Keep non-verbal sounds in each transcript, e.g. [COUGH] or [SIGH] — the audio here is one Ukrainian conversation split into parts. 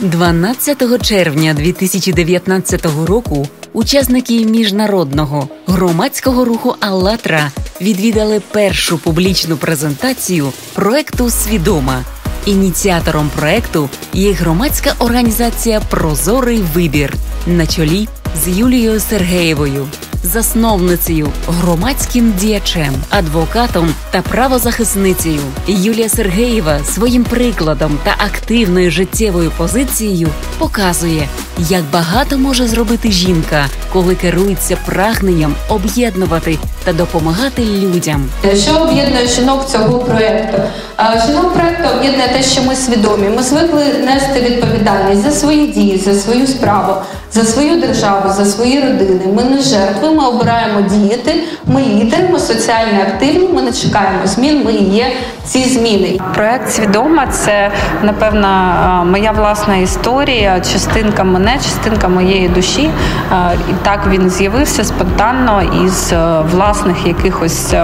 12 червня 2019 року учасники міжнародного громадського руху «АЛЛАТРА» відвідали першу публічну презентацію проекту Свідома. Ініціатором проекту є громадська організація Прозорий вибір на чолі з Юлією Сергеєвою засновницею, громадським діячем, адвокатом та правозахисницею Юлія Сергеєва своїм прикладом та активною життєвою позицією показує, як багато може зробити жінка, коли керується прагненням об'єднувати та допомагати людям. Що об'єднує жінок цього проєкту? Жінок проєкту об'єднує те, що ми свідомі. Ми звикли нести відповідальність за свої дії, за свою справу, за свою державу, за свої родини. Ми не жертви, ми обираємо діяти. Ми лідери, ми соціально активні. Ми не чекаємо змін. Ми є ці зміни. Проект свідома це напевно моя власна історія, частинка мене, частинка моєї душі. І так він з'явився спонтанно із власних якихось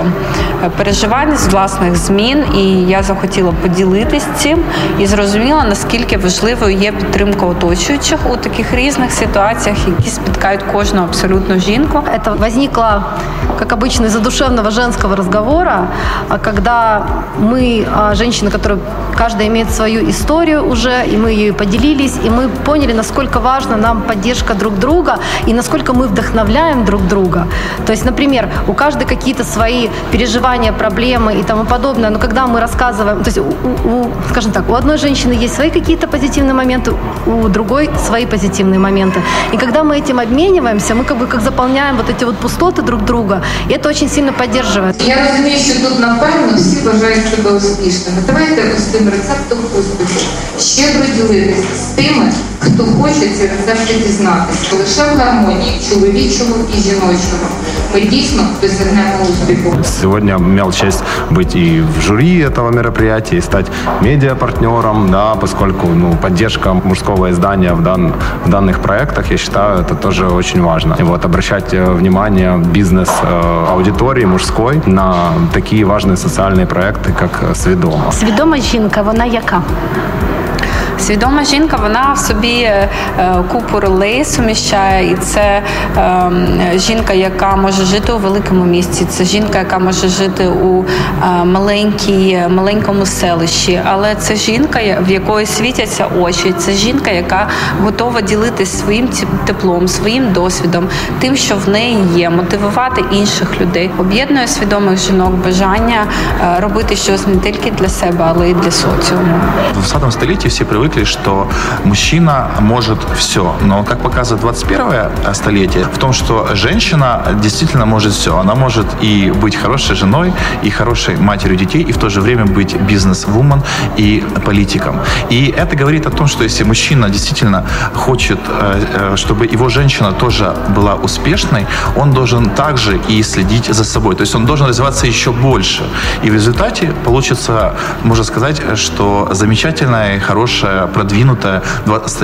переживань, з власних змін. І я захотіла поділитись цим і зрозуміла, наскільки важливою є підтримка оточуючих у таких різних ситуаціях, які спіткають кожну абсолютно жінку. Це возникло, як обычно, из задушевного женского разговора, когда мы, женщины, которые каждая имеет свою историю уже, и мы ее поделились, и мы поняли, насколько важна нам поддержка друг друга, и насколько мы вдохновляем друг друга. То есть, например, у каждой какие-то свои переживания, проблемы и тому подобное, но когда мы рассказываем, то есть, у, у, скажем так, у одной женщины есть свои какие-то позитивные моменты, у другой свои позитивные моменты. И когда мы этим обмениваемся, мы как бы как заполняем вот эти вот пустоты друг друга, и это очень сильно поддерживает. Я розумію, що тут напевно всі бажають себе успішними. Давайте ось цим рецептом успіху щедро ділитися з тими, хто хоче ці рецепти дізнатися. Лише в гармонії чоловічого і жіночого мы действительно досягнем успеху. Сегодня имел честь быть и в жюри этого мероприятия, и стать медиапартнером, да, поскольку ну, поддержка мужского издания в, дан, в данных проектах, я считаю, это тоже очень важно. И вот обращать э, внимание бизнес-аудитории мужской на такие важные социальные проекты, как «Свідома». Свідома жінка, вона яка? Свідома жінка, вона в собі е, купу ролей суміщає, і це е, жінка, яка може жити у великому місті. Це жінка, яка може жити у е, маленькій, маленькому селищі. Але це жінка, в якої світяться очі. Це жінка, яка готова ділитися своїм теплом, своїм досвідом, тим, що в неї є, мотивувати інших людей. Об'єднує свідомих жінок бажання робити щось не тільки для себе, але й для соціуму. В 20 столітті всі привикли привыкли, что мужчина может все. Но, как показывает 21 столетие, в том, что женщина действительно может все. Она может и быть хорошей женой, и хорошей матерью детей, и в то же время быть бизнес-вумен и политиком. И это говорит о том, что если мужчина действительно хочет, э, э, чтобы его женщина тоже была успешной, он должен также и следить за собой. То есть он должен развиваться еще больше. И в результате получится, можно сказать, что замечательная и хорошая продвинута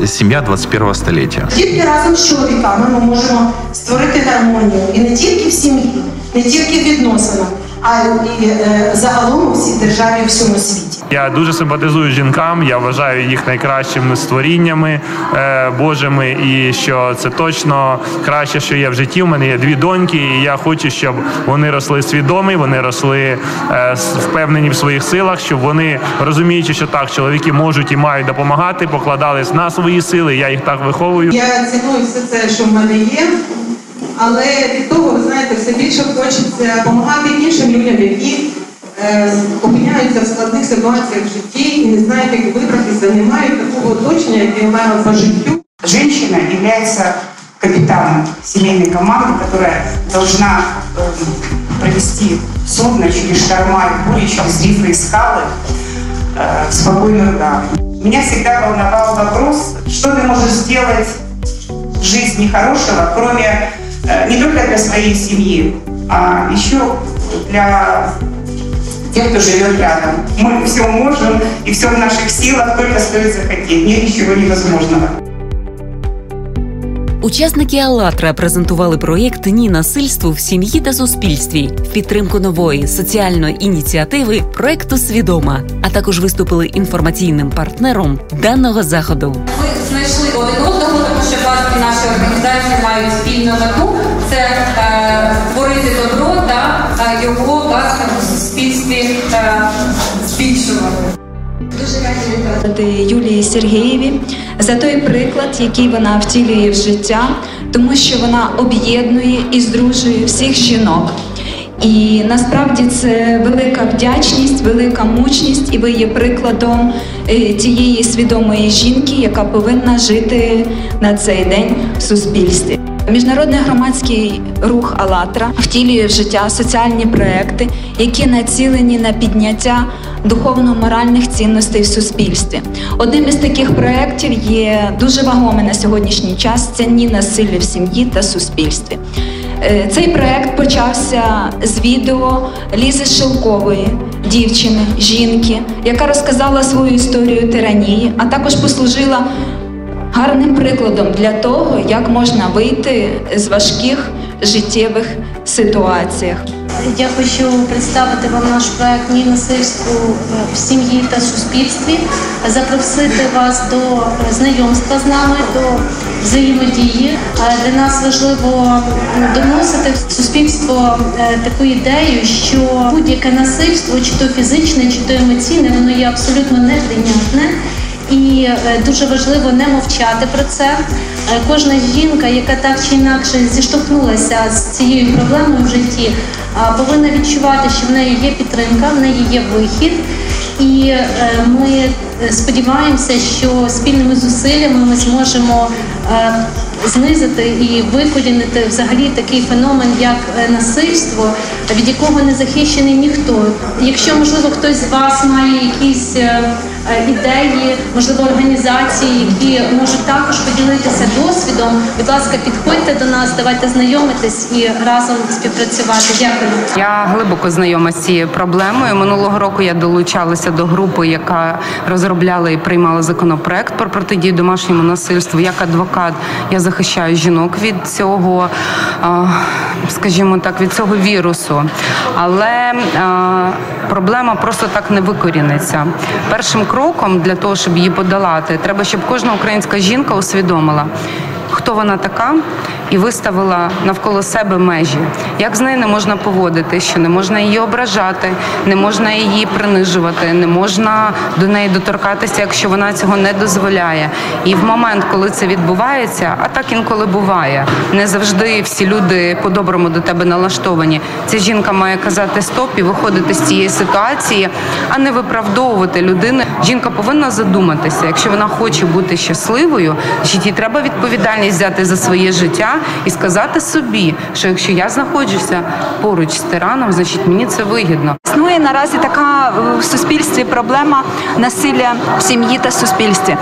сім'я 21 століття. Тільки разом з чоловіками ми можемо створити гармонію і не тільки в сім'ї, не тільки в відносинах, а й е, загалом у всій державі у всьому світі. Я дуже симпатизую жінкам. Я вважаю їх найкращими створіннями е, Божими, і що це точно краще, що є в житті. У мене є дві доньки, і я хочу, щоб вони росли свідомі, вони росли е, впевнені в своїх силах, щоб вони розуміючи, що так чоловіки можуть і мають допомагати, покладались на свої сили. Я їх так виховую. Я ціную все це, що в мене є Але від того, ви знаєте, все більше хочеться допомагати іншим людям, які е, опиняються в складних ситуаціях в житті і не знають, як вибратися, не мають такого оточення, яке має по життю. Женщина является капитаном семейной команды, которая должна э, провести судно через шторма и бури, через рифы и скалы э, в спокойную гавань. Меня всегда волновал вопрос, что ты можешь сделать в жизни хорошего, кроме Э, не только для своей семьи, а еще для тех, кто живет рядом. Мы все можем, и все в наших силах, только стоит захотеть. Нет ничего невозможного. Учасники «АЛЛАТРА» презентували проєкт Ні насильству в сім'ї та суспільстві в підтримку нової соціальної ініціативи проекту Свідома, а також виступили інформаційним партнером даного заходу. Спільну мету це е, творити добро та е, його власне у суспільстві е, збільшувати. Дуже раді вітати Юлії Сергієві за той приклад, який вона втілює в життя, тому що вона об'єднує і здружує всіх жінок. І насправді це велика вдячність, велика мужність, і ви є прикладом тієї свідомої жінки, яка повинна жити на цей день в суспільстві. Міжнародний громадський рух «АЛЛАТРА» втілює в життя соціальні проекти, які націлені на підняття духовно-моральних цінностей в суспільстві. Одним із таких проєктів є дуже вагомий на сьогоднішній час це ні насилля в сім'ї та суспільстві. Е, Цей проект почався з відео Лізи Шилкової, дівчини, жінки, яка розказала свою історію тиранії, а також послужила гарним прикладом для того, як можна вийти з важких життєвих ситуаціях. Я хочу представити вам наш проект Ні насильству в сім'ї та суспільстві, запросити вас до знайомства з нами, до взаємодії. Для нас важливо доносити в суспільство е, таку ідею, що будь-яке насильство, чи то фізичне, чи то емоційне, воно є абсолютно неприйнятне. І е, дуже важливо не мовчати про це. Е, Кожна жінка, яка так чи інакше зіштовхнулася з цією проблемою в житті, повинна відчувати, що в неї є підтримка, в неї є вихід. І е, ми е, сподіваємося, що спільними зусиллями ми зможемо е, знизити і викорінити взагалі такий феномен, як е, насильство, від якого не захищений ніхто. Якщо можливо хтось з вас має якісь е, е, ідеї, можливо, організації, які можуть також поділитися досвідом, будь ласка, підходьте до нас, давайте знайомитись і разом співпрацювати. Дякую. Я глибоко знайома з цією проблемою. Минулого року я долучалася до групи, яка розробляла і приймала законопроект про протидію домашньому насильству. Як адвокат я захищаю жінок від цього, скажімо так, від цього вірусу. Але проблема просто так не викоріниться. Першим кроком для того, щоб її подолати, треба, щоб кожна українська жінка усвідомила. Хто вона така, і виставила навколо себе межі. Як з нею не можна поводити, що не можна її ображати, не можна її принижувати, не можна до неї доторкатися, якщо вона цього не дозволяє. І в момент, коли це відбувається, а так інколи буває, не завжди всі люди по-доброму до тебе налаштовані. Ця жінка має казати стоп і виходити з цієї ситуації, а не виправдовувати людину. Жінка повинна задуматися, якщо вона хоче бути щасливою, їй треба відповідальність взяти за своє життя і сказати собі, що якщо я знаходжуся поруч з тираном, значить мені це вигідно. Існує наразі така в суспільстві проблема насилля в сім'ї та суспільстві.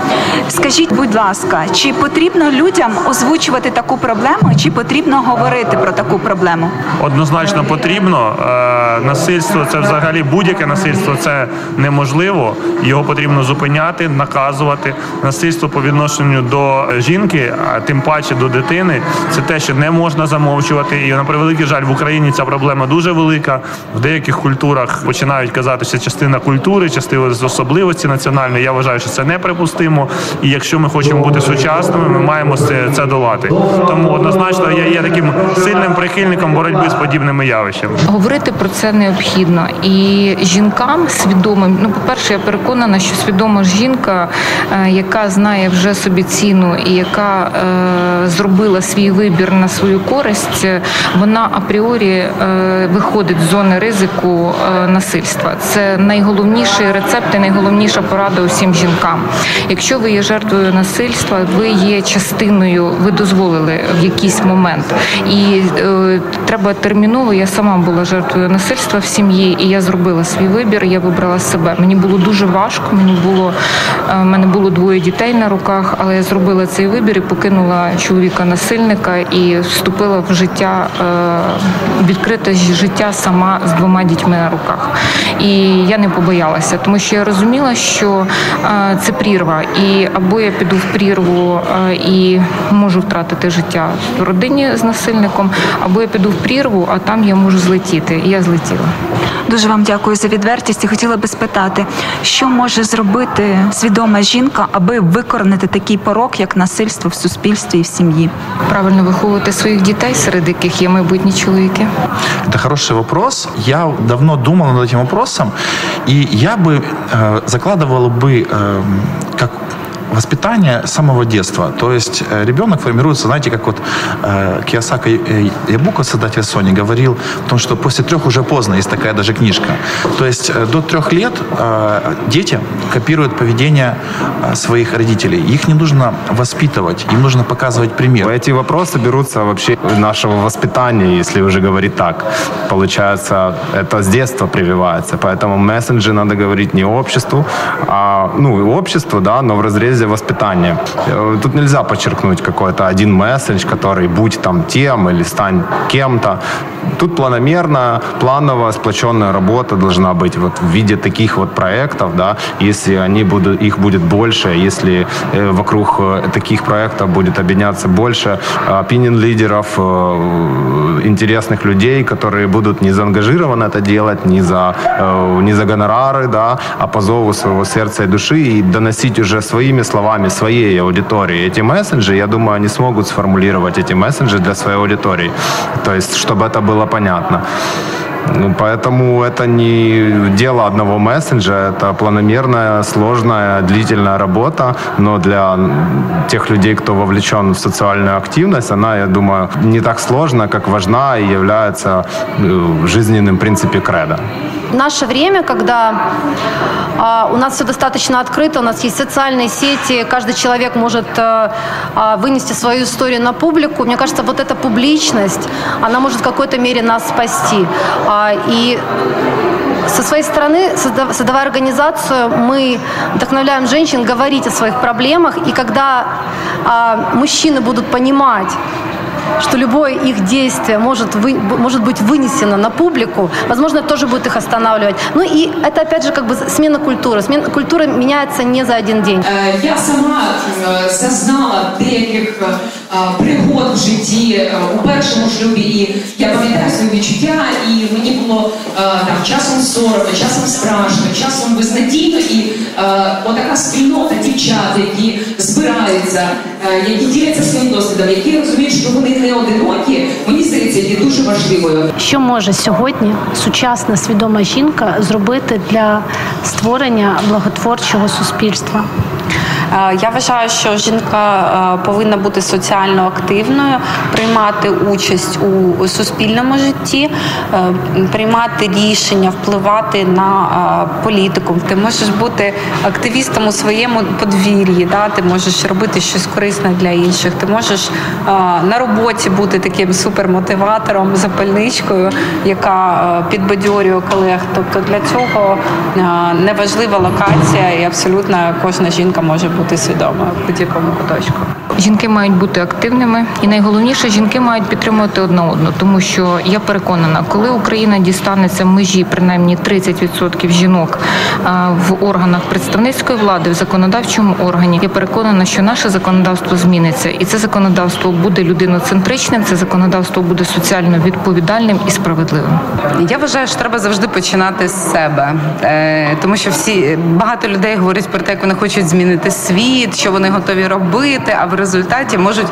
Скажіть, будь ласка, чи потрібно людям озвучувати таку проблему, чи потрібно говорити про таку проблему? Однозначно потрібно. Е, Насильство це взагалі будь-яке насильство це неможливо. Його потрібно зупиняти, наказувати. Насильство по відношенню до жінки, а тим паче до дитини, це те, що не можна замовчувати. І на превеликий жаль, в Україні ця проблема дуже велика. В деяких культурах починають казати, що частина культури, частина з особливості національної. Я вважаю, що це неприпустимо. І якщо ми хочемо бути сучасними, ми маємо це, долати. Тому однозначно я є таким сильним прихильником боротьби з подібними явищами. Говорити про це необхідно і жінкам свідомим. Ну, по-перше, я переконана, що свідома жінка, е, яка знає вже собі ціну і яка е, зробила свій вибір на свою користь, е, вона апріорі е, виходить з зони ризику е, насильства. Це найголовніший рецепт і найголовніша порада усім жінкам. Якщо ви є жертвою насильства, ви є частиною, ви дозволили в якийсь момент. І е, треба терміново. Я сама була жертвою насильства в сім'ї, і я зробила свій вибір. Я вибрала себе. Мені було дуже важко. Мені було е, мене було двоє дітей на руках, але я зробила цей вибір і покинула чоловіка насильника і вступила в життя е, відкрите життя сама з двома дітьми на руках. І я не побоялася, тому що я розуміла, що е, це прірва, і або я піду в прірву е, і можу втратити життя в родині з насильником, або я піду в прірву, а там я можу злетіти. І я злетіла. Дуже вам дякую за відвертість і хотіла би спитати, що може зробити свідома жінка. аби викоренити такий порок, як насильство в суспільстві і в сім'ї? Правильно виховувати своїх дітей, серед яких є майбутні чоловіки. Это хороший вопрос. Я давно думал над этим вопросом, и я бы э, закладывал бы э, как воспитание с самого детства. То есть э, ребенок формируется, знаете, как вот э, э, Ябука, создатель Sony, говорил о том, что после трех уже поздно, есть такая даже книжка. То есть э, до трех лет э, дети копируют поведение э, своих родителей. Их не нужно воспитывать, им нужно показывать пример. Эти вопросы берутся вообще нашего воспитания, если уже говорить так. Получается, это с детства прививается. Поэтому месседжи надо говорить не обществу, а, ну, обществу, да, но в разрезе воспитания. Э, Тут нельзя подчеркнуть какой-то один месседж, который будь там тем или стань кем-то. Тут планомерная, плановая, сплоченная работа должна быть вот в виде таких вот проектов, да, если они будут, их будет больше, если э, вокруг э, таких проектов будет объединяться больше opinion лидеров, э, интересных людей, которые будут не заангажированы это делать, не за, не за гонорары, да, а по зову своего сердца и души и доносить уже своими словами своей аудитории эти месседжи, я думаю, они смогут сформулировать эти месседжи для своей аудитории. То есть, чтобы это было понятно. Ну, поэтому это не дело одного мессенджа, это планомерная, сложная, длительная работа, но для тех людей, кто вовлечен в социальную активность, она, я думаю, не так сложна, как важна и является э, жизненным, в принципе, кредо. В наше время, когда а, у нас все достаточно открыто, у нас есть социальные сети, каждый человек может а, а, вынести свою историю на публику, мне кажется, вот эта публичность, она может в какой-то мере нас спасти. А, и со своей стороны, создав- создавая организацию, мы вдохновляем женщин говорить о своих проблемах, и когда а, мужчины будут понимать, что любое их действие может, вы- может быть вынесено на публику, возможно, тоже будет их останавливать. Ну и это, опять же, как бы смена культуры. Смена культуры меняется не за один день. Е, Я сама е, зазнала деяких е, пригод в житті е, у першому шлюбі, і я пам'ятаю свої відчуття, і мені було е, там часом соромно, часом страшно, часом безнадійно, і е, отака спільнота дівчат, які збираються, е, які діляться своїм досвідом, які розуміють, що вони не одинокі, мені здається, є дуже важливою. Що може сьогодні сучасна свідома жінка зробити для створення благотворчого суспільства? Е, Я вважаю, що жінка е, повинна бути соціально активною, приймати участь у суспільному житті, е, приймати рішення, впливати на політику. Ти можеш бути активістом у своєму подвір'ї, да? ти можеш робити щось корисне для інших. Ти можеш на роботі бути таким супермотиватором, запальничкою, яка підбадьорює колег. Тобто для цього неважлива локація, і абсолютно кожна жінка може бути свідома в будь-якому куточку. Жінки мають бути активними, і найголовніше жінки мають підтримувати одна одну, тому що я переконана, коли Україна дістанеться межі принаймні 30% жінок в органах представницької влади, в законодавчому органі, я переконана, що наше законодавство зміниться, і це законодавство буде людиноцентричним, це законодавство буде соціально відповідальним і справедливим. Я вважаю, що треба завжди починати з себе, Е, тому що всі багато людей говорять про те, як вони хочуть змінити світ, що вони готові робити, а в результаті можуть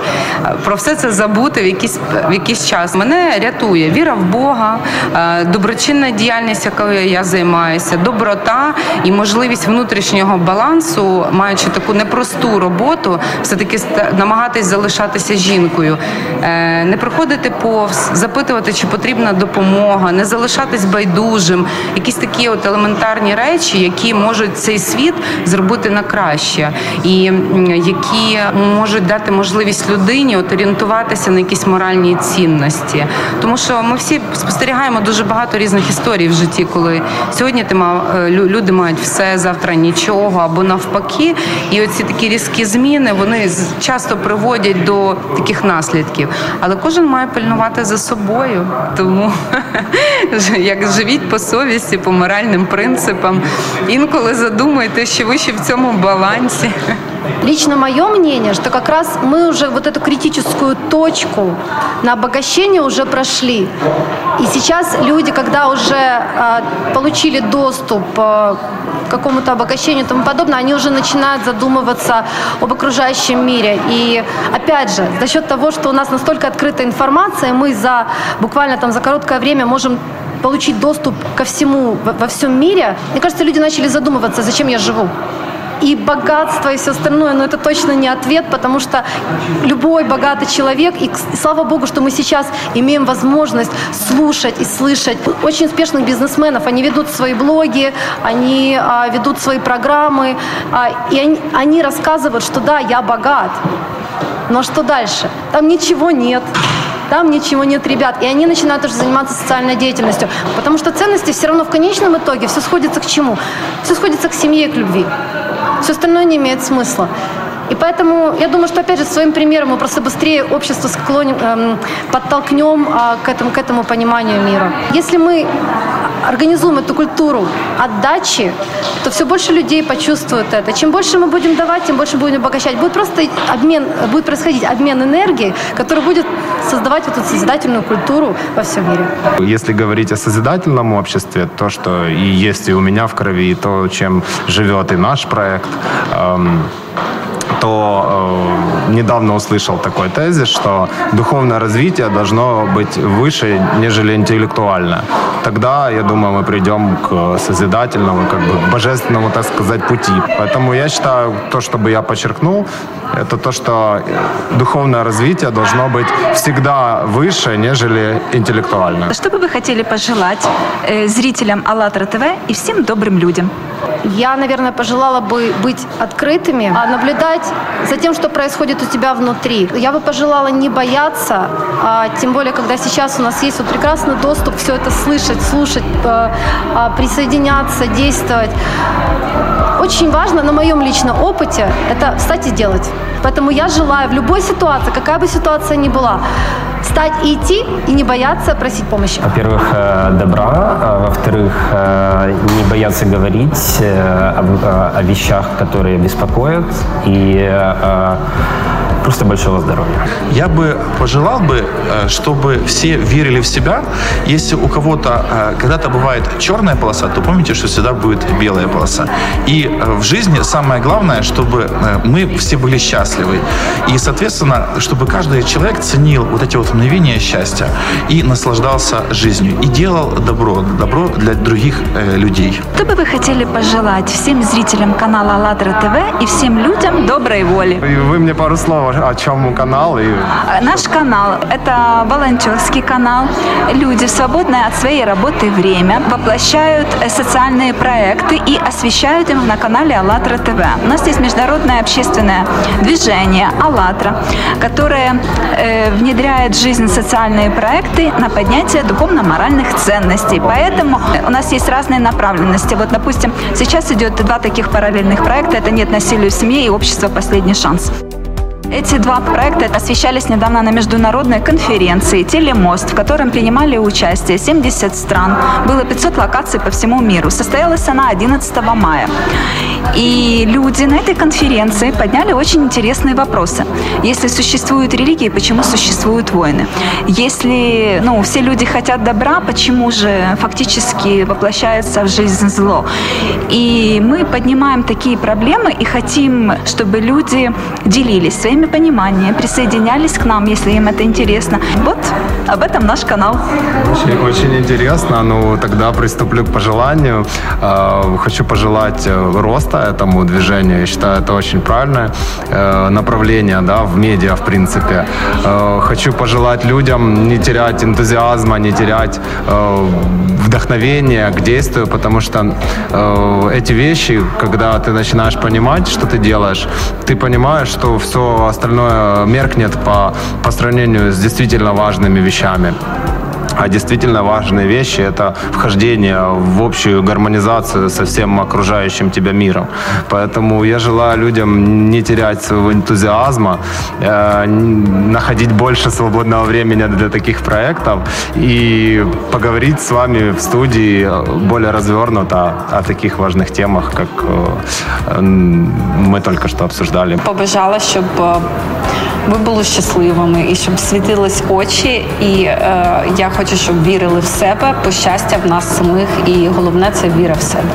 е, про все це забути в якийсь в якийсь час. Мене рятує віра в Бога, е, доброчинна діяльність, якою я займаюся, доброта і можливість внутрішнього балансу, маючи таку непросту роботу, все таки намагатись залишатися жінкою, Е, не проходити повз, запитувати, чи потрібна допомога, не залишатись байдужим, якісь такі от елементарні речі, які можуть цей світ зробити на краще, і які можуть дати можливість людині от орієнтуватися на якісь моральні цінності. Тому що ми всі спостерігаємо дуже багато різних історій в житті, коли сьогодні ти мав е, люди мають все, завтра нічого або навпаки. І оці такі різкі зміни вони часто приводять до таких наслідків. Але кожен має пильнувати за собою. Тому [LAUGHS] як живіть по совісті, по моральним принципам. Інколи задумайте, що ви ще в цьому балансі. Лично мое мнение, что как мы уже вот эту критическую точку на обогащение уже прошли. И сейчас люди, когда уже э, получили доступ э, к какому-то обогащению и тому подобное, они уже начинают задумываться об окружающем мире. И опять же, за счет того, что у нас настолько открыта информация, мы за буквально там за короткое время можем получить доступ ко всему во всем мире, мне кажется, люди начали задумываться, зачем я живу и богатство, и все остальное, но это точно не ответ, потому что любой богатый человек, и слава богу, что мы сейчас имеем возможность слушать и слышать очень успешных бизнесменов, они ведут свои блоги, они а, ведут свои программы, а, и они, они рассказывают, что да, я богат, но что дальше? Там ничего нет. Там ничего нет, ребят. И они начинают уже заниматься социальной деятельностью. Потому что ценности все равно в конечном итоге все сходится к чему? Все сходится к семье и к любви. Все остальное не имеет смысла. И поэтому я думаю, что опять же своим примером мы просто быстрее общество склоним, эм, подтолкнем э, к, этому, к этому пониманию мира. Если мы организуем эту культуру отдачи, то все больше людей почувствуют это. Чем больше мы будем давать, тем больше будем обогащать. Будет просто обмен, будет происходить обмен энергии, который будет создавать вот эту созидательную культуру во всем мире. Если говорить о созидательном обществе, то, что и есть и у меня в крови, и то, чем живет и наш проект, эм, то э, недавно услышал такой тезис, что духовное развитие должно быть выше, нежели интеллектуальное. Тогда, я думаю, мы придем к созидательному, как бы божественному, так сказать, пути. Поэтому я считаю, то, чтобы я подчеркнул, это то, что духовное развитие должно быть всегда выше, нежели интеллектуальное. Что бы вы хотели пожелать э, зрителям АЛЛАТРА ТВ и всем добрым людям? Я, наверное, пожелала бы быть открытыми, а наблюдать за тем, что происходит у тебя внутри. Я бы пожелала не бояться, а, тем более, когда сейчас у нас есть вот прекрасный доступ все это слышать, слушать, а, а, присоединяться, действовать. Очень важно на моем личном опыте это встать и делать. Поэтому я желаю в любой ситуации, какая бы ситуация ни была, встать и идти, и не бояться просить помощи. Во-первых, э, добра, а во-вторых, э, не бояться говорить э, о вещах, которые беспокоят, и Просто большого здоровья. Я бы пожелал бы, э, чтобы все верили в себя. Если у кого-то э, когда-то бывает черная полоса, то помните, что всегда будет белая полоса. И э, в жизни самое главное, чтобы мы все были счастливы. И, соответственно, чтобы каждый человек ценил вот эти вот мгновения счастья и наслаждался жизнью. И делал добро, добро для других людей. Что бы вы хотели пожелать всем зрителям канала АЛЛАТРА ТВ и всем людям доброй воли? Вы мне пару слов о чем канал? И... Наш канал – это волонтерский канал. Люди в свободное от своей работы время воплощают э, социальные проекты и освещают им на канале АЛЛАТРА ТВ. У нас есть международное общественное движение АЛЛАТРА, которое э, внедряет в жизнь социальные проекты на поднятие духовно-моральных ценностей. Поэтому у нас есть разные направленности. Вот, допустим, сейчас идет два таких параллельных проекта. Это «Нет насилию в семье» и «Общество. Последний шанс». Эти два проекта освещались недавно на международной конференции «Телемост», в котором принимали участие 70 стран. Было 500 локаций по всему миру. Состоялась она 11 мая. И люди на этой конференции подняли очень интересные вопросы. Если существуют религии, почему существуют войны? Если ну, все люди хотят добра, почему же фактически воплощается в жизнь зло? И мы поднимаем такие проблемы и хотим, чтобы люди делились своими пониманиями, присоединялись к нам, если им это интересно. Вот об этом наш канал. Очень, очень интересно. Ну, тогда приступлю к пожеланию. А, хочу пожелать э, роста этому движению. Я считаю, это очень правильное э, направление да, в медиа, в принципе. Э, хочу пожелать людям не терять энтузиазма, не терять вдохновения к действию, потому что эти вещи, когда ты начинаешь понимать, что ты делаешь, ты понимаешь, что все остальное меркнет по, по сравнению с действительно важными вещами А действительно важные вещи – это вхождение в общую гармонизацию со всем окружающим тебя миром. Поэтому я желаю людям не терять своего энтузиазма, э, находить больше свободного времени для таких проектов и поговорить с вами в студии более развернуто о таких важных темах, как э, мы только что обсуждали. Побажала, щоб е, ви були щасливими і щоб світились очі. І е, я хочу, щоб вірили в себе, бо щастя в нас самих, і головне це віра в себе.